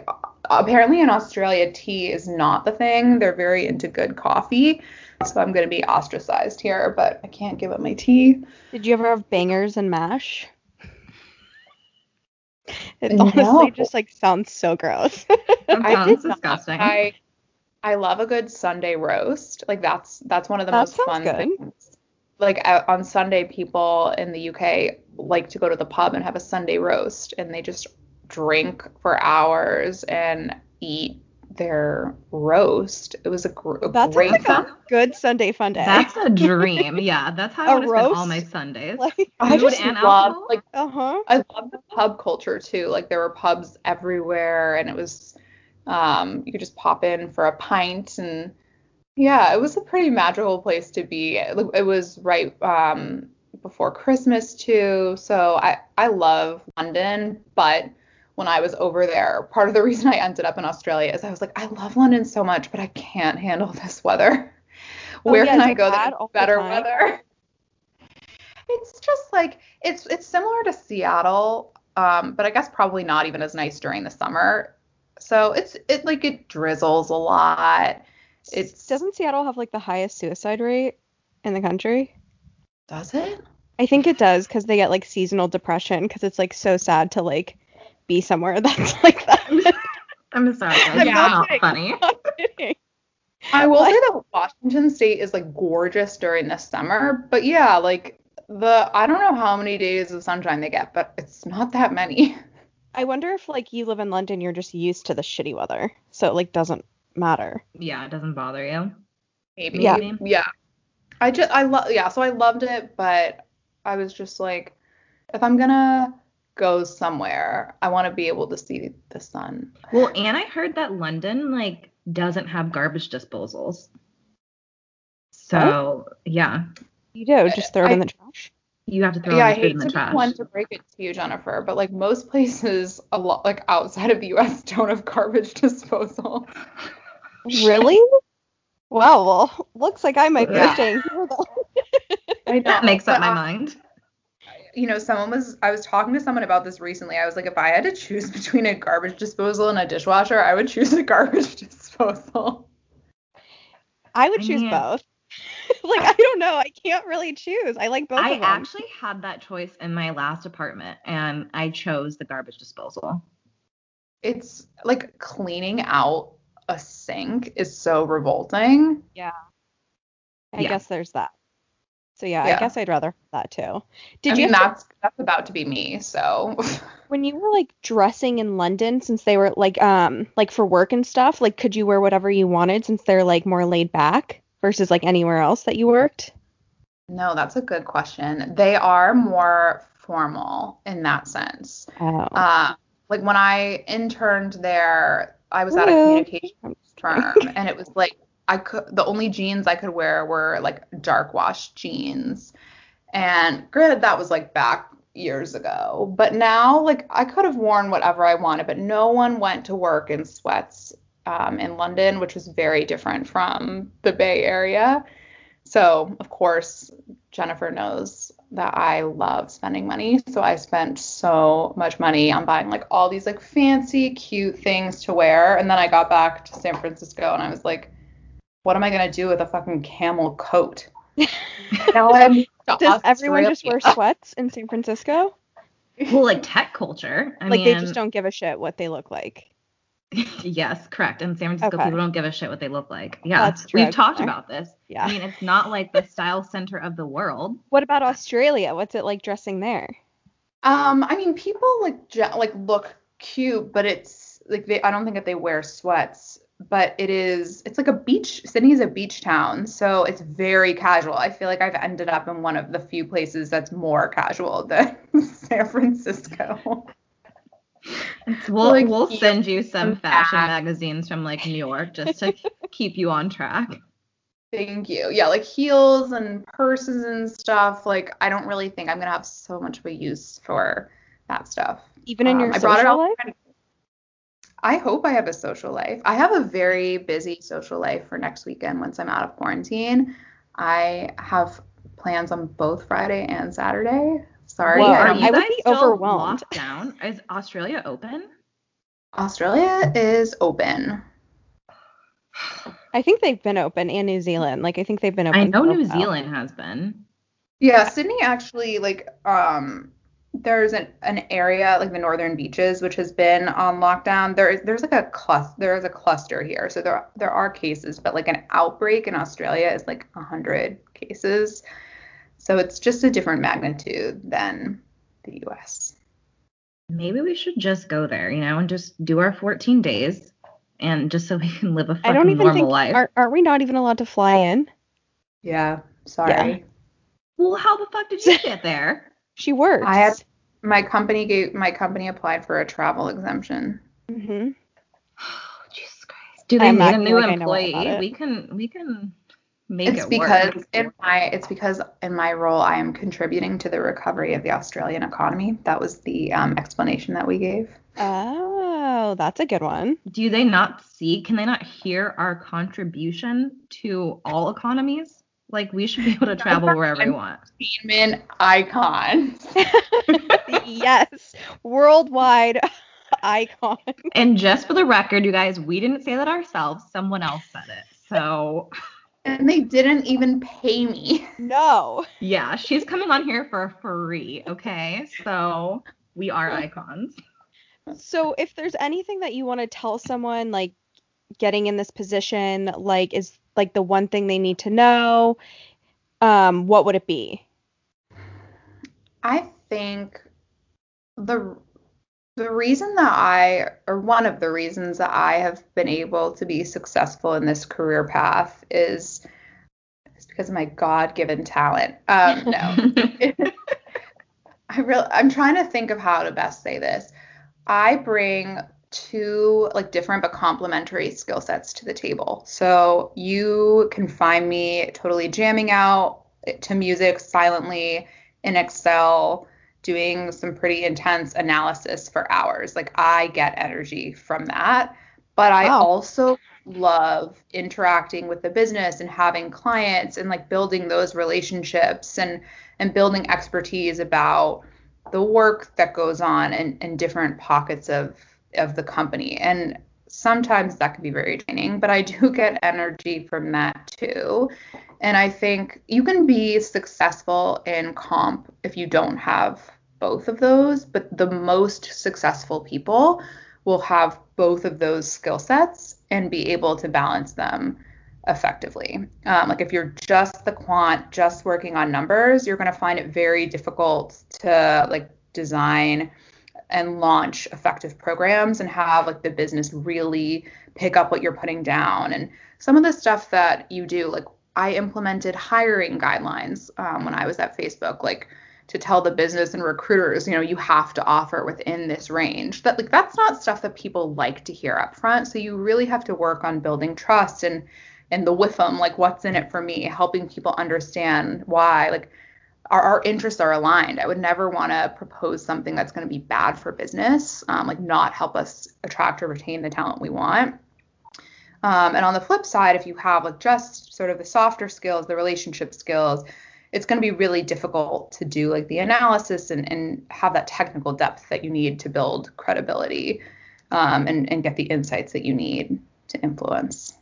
apparently in Australia, tea is not the thing. They're very into good coffee. So I'm going to be ostracized here, but I can't give up my tea. Did you ever have bangers and mash? It No. honestly just like sounds so gross. That I sounds did not. disgusting. I I love a good Sunday roast. Like that's that's one of the That most fun good. things. Like uh, on Sunday, people in the UK like to go to the pub and have a Sunday roast, and they just drink for hours and eat their roast. It was a, gr- a That's great like a good Sunday fun day. That's a dream. Yeah, that's how I want to spend all my Sundays. like, I just and love alcohol? like uh huh. I love the pub culture too. Like there were pubs everywhere, and it was um, you could just pop in for a pint, and yeah, it was a pretty magical place to be. It, it was right um, before Christmas too, so I I love London, but when I was over there, part of the reason I ended up in Australia is I was like, I love London so much, but I can't handle this weather. Oh, Where yeah, can I go that's better weather? It's just like it's it's similar to Seattle, um, but I guess probably not even as nice during the summer. So it's it like it drizzles a lot. It Doesn't Seattle have like the highest suicide rate in the country? does it? I think it does because they get like seasonal depression because it's like so sad to like be somewhere that's like that. I'm sorry, guys. I'm It's not not kidding. funny. I'm kidding. I will What? say that Washington State is like gorgeous during the summer, but yeah, like the I don't know how many days of sunshine they get, but it's not that many. I wonder if like you live in London, you're just used to the shitty weather, so it like doesn't matter. Yeah, it doesn't bother you. Maybe. Yeah. Yeah. I just I love yeah, so I loved it, but I was just like if I'm gonna go somewhere, I want to be able to see the sun. Well, and I heard that London like doesn't have garbage disposals. So oh. yeah, You do. Just throw it I- in the trash. you have to throw yeah, I all the food hate in to the be trash. one to break it to you, Jennifer, but like most places, a lot like outside of the U.S. don't have garbage disposal. Really? Wow. Well, looks like I might be Yeah. staying here though. I know, that makes up my I- mind. You know, someone was I was talking to someone about this recently. I was like, if I had to choose between a garbage disposal and a dishwasher, I would choose a garbage disposal. I would I choose mean- both. like I don't know. I can't really choose. I like both I of them. actually had that choice in my last apartment, and I chose the garbage disposal. It's like cleaning out a sink is so revolting. Yeah. I Yeah. guess there's that. So yeah, I guess I'd rather have that too. Did I you mean, to- that's that's about to be me. So when you were like dressing in London since they were like um like for work and stuff, like could you wear whatever you wanted since they're like more laid back versus like anywhere else that you worked? no, that's a good question. They are more formal in that sense. Oh. Uh, like when I interned there, I was at a Hello. communications firm, and it was like I could the only jeans I could wear were like dark wash jeans. And granted, that was like back years ago, but now like I could have worn whatever I wanted, but no one went to work in sweats um, in London, which was very different from the Bay Area. So of course, Jennifer knows that I love spending money. So I spent so much money on buying like all these like fancy, cute things to wear. And then I got back to San Francisco and I was like, what am I gonna do with a fucking camel coat? now I'm to Does everyone just wear sweats in San Francisco? Well, like tech culture. I like mean, they just don't give a shit what they look like. yes, correct. In San Francisco, Okay. people don't give a shit what they look like. Yeah, That's true, we've talked about this. Yeah. I mean, it's not like the style center of the world. What about Australia? What's it like dressing there? Um, I mean, people like like look cute, but it's like they. I don't think that they wear sweats, but it is. It's like a beach. Sydney is a beach town, so it's very casual. I feel like I've ended up in one of the few places that's more casual than San Francisco. We'll Like, we'll send you some fashion bags. magazines from like New York just to keep you on track. Thank you. Yeah, like heels and purses and stuff. Like I don't really think I'm gonna have so much of a use for that stuff. Even in Um, your I brought it social life? I hope I have a social life. I have a very busy social life for next weekend once I'm out of quarantine. I have plans on both Friday and Saturday. Sorry, Whoa. I Are you I would guys be overwhelmed. locked down? Is Australia open? Australia is open. I think they've been open and New Zealand. Like I think they've been open. I know New. Zealand has been. Yeah, Sydney actually like um there's an, an area like the northern beaches which has been on lockdown. There is there's like a cluster there is a cluster here. So there there are cases, but like an outbreak in Australia is like a hundred cases. So it's just a different magnitude than the US. Maybe we should just go there, you know, and just do our 14 days, and just so we can live a fucking I don't even normal think life. are aren't we not even allowed to fly in? Yeah, sorry. Well, how the fuck did you get there? She works. I had my company gave my company applied for a travel exemption. Mm-hmm. Oh, Jesus Christ. Do they I'm need a new like I know all about employee? We can we can make it's it because work. in my it's because in my role I am contributing to the recovery of the Australian economy. That was the um, explanation that we gave. Oh, that's a good one. Do they not see? Can they not hear our contribution to all economies? Like we should be able to travel wherever we want. Entertainment icons. yes, worldwide icon. And just for the record, you guys, we didn't say that ourselves. Someone else said it. So And they didn't even pay me. No. yeah, she's coming on here for free. Okay, so we are icons. So if there's anything that you want to tell someone like getting in this position, like is like the one thing they need to know, um, what would it be? I think the the reason that I or one of the reasons that I have been able to be successful in this career path is is because of my God-given talent. Um, no. I really I'm trying to think of how to best say this. I bring two like different but complementary skill sets to the table. So you can find me totally jamming out to music silently in Excel doing some pretty intense analysis for hours. Like I get energy from that. But I Wow. also love interacting with the business and having clients and like building those relationships and and building expertise about the work that goes on in, in different pockets of of the company. And sometimes that can be very draining, but I do get energy from that too. And I think you can be successful in comp if you don't have both of those, but the most successful people will have both of those skill sets and be able to balance them effectively. Um, like if you're just the quant, just working on numbers, you're going to find it very difficult to like design and launch effective programs and have like the business really pick up what you're putting down. And some of the stuff that you do, like I implemented hiring guidelines um, when I was at Facebook, like to tell the business and recruiters, you know, you have to offer within this range. That like that's not stuff that people like to hear up front. So you really have to work on building trust and and the with them, like what's in it for me, helping people understand why, like our, our interests are aligned. I would never want to propose something that's going to be bad for business, um, like not help us attract or retain the talent we want. Um, and on the flip side, if you have like just sort of the softer skills, the relationship skills, it's going to be really difficult to do like the analysis and, and have that technical depth that you need to build credibility um, and, and get the insights that you need to influence.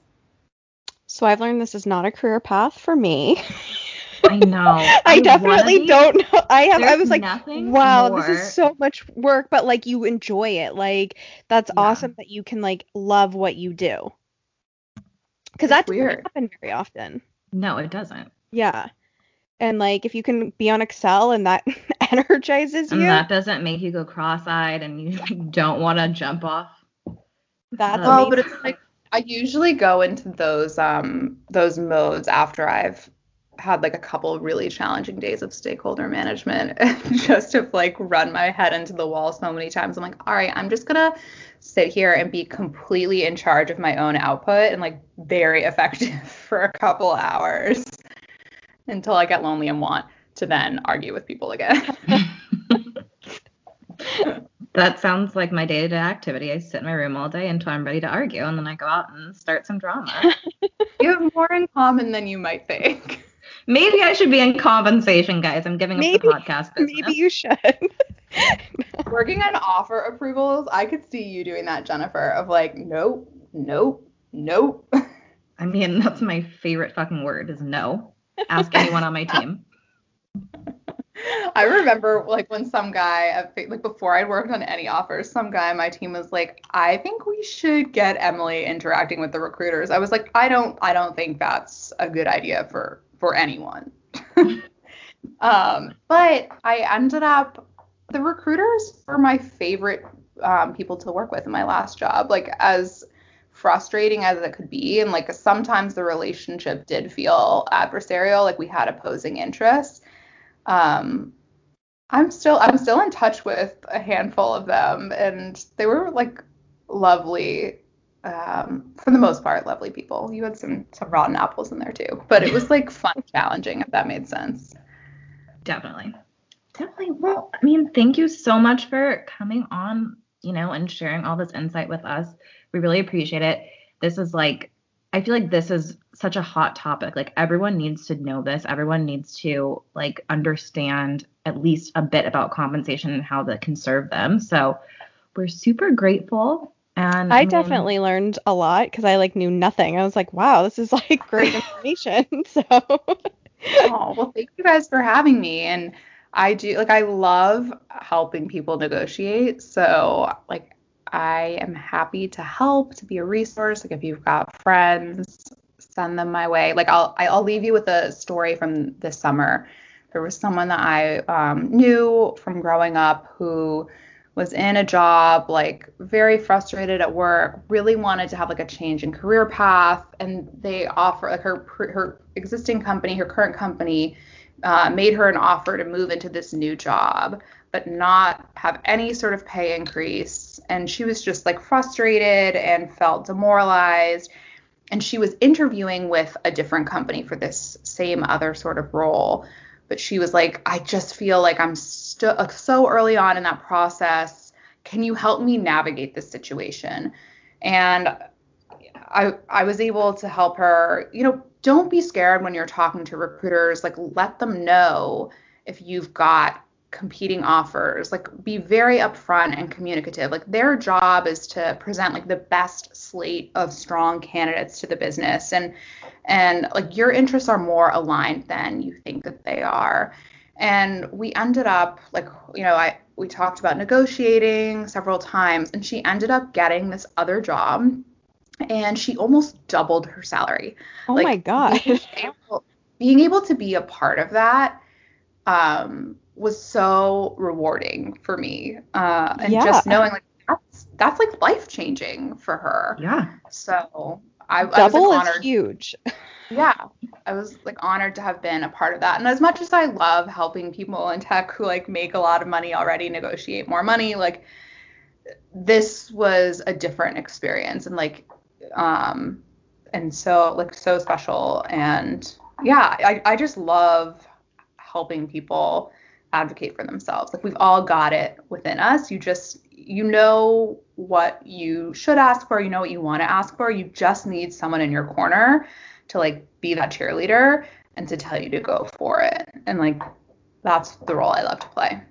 So I've learned this is not a career path for me. I know. I wanna definitely don't know. I have. I was like, nothing wow, this is so much work, but like you enjoy it. Like that's Yeah. awesome that you can like love what you do. Because It's that doesn't weird. happen very often. No, it doesn't. Yeah. And like if you can be on Excel and that energizes And you, that doesn't make you go cross-eyed and you don't want to jump off. that's Well, Well, but it's like I usually go into those um those modes after I've had like a couple of really challenging days of stakeholder management just have like run my head into the wall so many times. I'm like, all right, I'm just gonna sit here and be completely in charge of my own output and like very effective for a couple hours until I get lonely and want to then argue with people again. That sounds like my day-to-day activity. I sit in my room all day until I'm ready to argue, and then I go out and start some drama. you have more in common than you might think. Maybe I should be in compensation, guys. I'm giving up the podcast business. maybe you should. Working on offer approvals, I could see you doing that, Jennifer, of like, nope, nope, nope. I mean, that's my favorite fucking word is no. Ask anyone on my team. I remember like when some guy, uh, like before I'd worked on any offers, some guy on my team was like, I think we should get Emily interacting with the recruiters. I was like, I don't, I don't think that's a good idea for for anyone. um, but I ended up, the recruiters were my favorite um, people to work with in my last job. Like as frustrating as it could be, and like sometimes the relationship did feel adversarial, like we had opposing interests um i'm still i'm still in touch with a handful of them and they were like lovely um for the most part lovely people you had some some rotten apples in there too but it was like fun challenging if that made sense Definitely. Definitely. Well, I mean, thank you so much for coming on, you know, and sharing all this insight with us. We really appreciate it. This is like, I feel like this is such a hot topic. Like, everyone needs to know this. Everyone needs to, like, understand at least a bit about compensation and how that can serve them. So, we're super grateful. And I mean, definitely learned a lot because I like knew nothing. I was like, wow, this is like great information. So oh well thank you guys for having me. And i do like i love helping people negotiate. So like i am happy to help to be a resource. Like if you've got friends send them my way. Like i'll i'll leave you with a story from this summer. There was someone that i um, knew from growing up who was in a job like very frustrated at work really wanted to have like a change in career path and they offer like her her existing company her current company uh, made her an offer to move into this new job, but not have any sort of pay increase. And she was just like frustrated and felt demoralized. And she was interviewing with a different company for this same other sort of role. But she was like, I just feel like I'm st- like so early on in that process. Can you help me navigate this situation? And I I was able to help her, you know, don't be scared when you're talking to recruiters. Like let them know if you've got competing offers. Like be very upfront and communicative. Like their job is to present like the best slate of strong candidates to the business and and like your interests are more aligned than you think that they are. And we ended up like you know, I we talked about negotiating several times and she ended up getting this other job and she almost doubled her salary. Oh Like, my god. being being able to be a part of that um, was so rewarding for me, uh, and Yeah. just knowing like that's that's like life changing for her. Yeah. So I, I was Double like, is huge. Yeah, I was like honored to have been a part of that. And as much as I love helping people in tech who like make a lot of money already negotiate more money, like this was a different experience and like um and so like so special and yeah, I, I just love helping people advocate for themselves. Like we've all got it within us. You just you know what you should ask for, you know what you want to ask for. You just need someone in your corner to like be that cheerleader and to tell you to go for it. And like that's the role I love to play.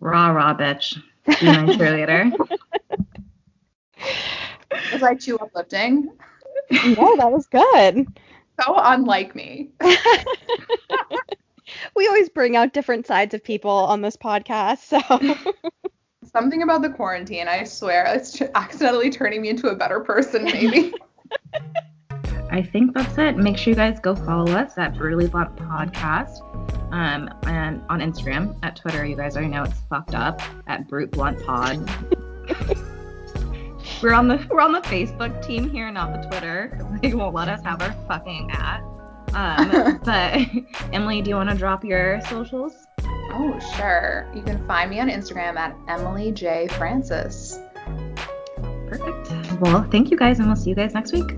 Raw, raw bitch. Be my cheerleader. Was I too uplifting? no, that was good. So unlike me. We always bring out different sides of people on this podcast, so Something about the quarantine, I swear, it's accidentally turning me into a better person, maybe. I think that's it. Make sure you guys go follow us at Brutally Blunt Podcast. Um, and on Instagram, at Twitter, you guys already know it's fucked up at Brute Blunt Pod. we're on the we're on the Facebook team here, not the Twitter, they won't let us have our fucking at. Um, but Emily, do you want to drop your socials? oh, sure. You can find me on Instagram at Emily J. Francis. Perfect. Well, thank you guys, and we'll see you guys next week.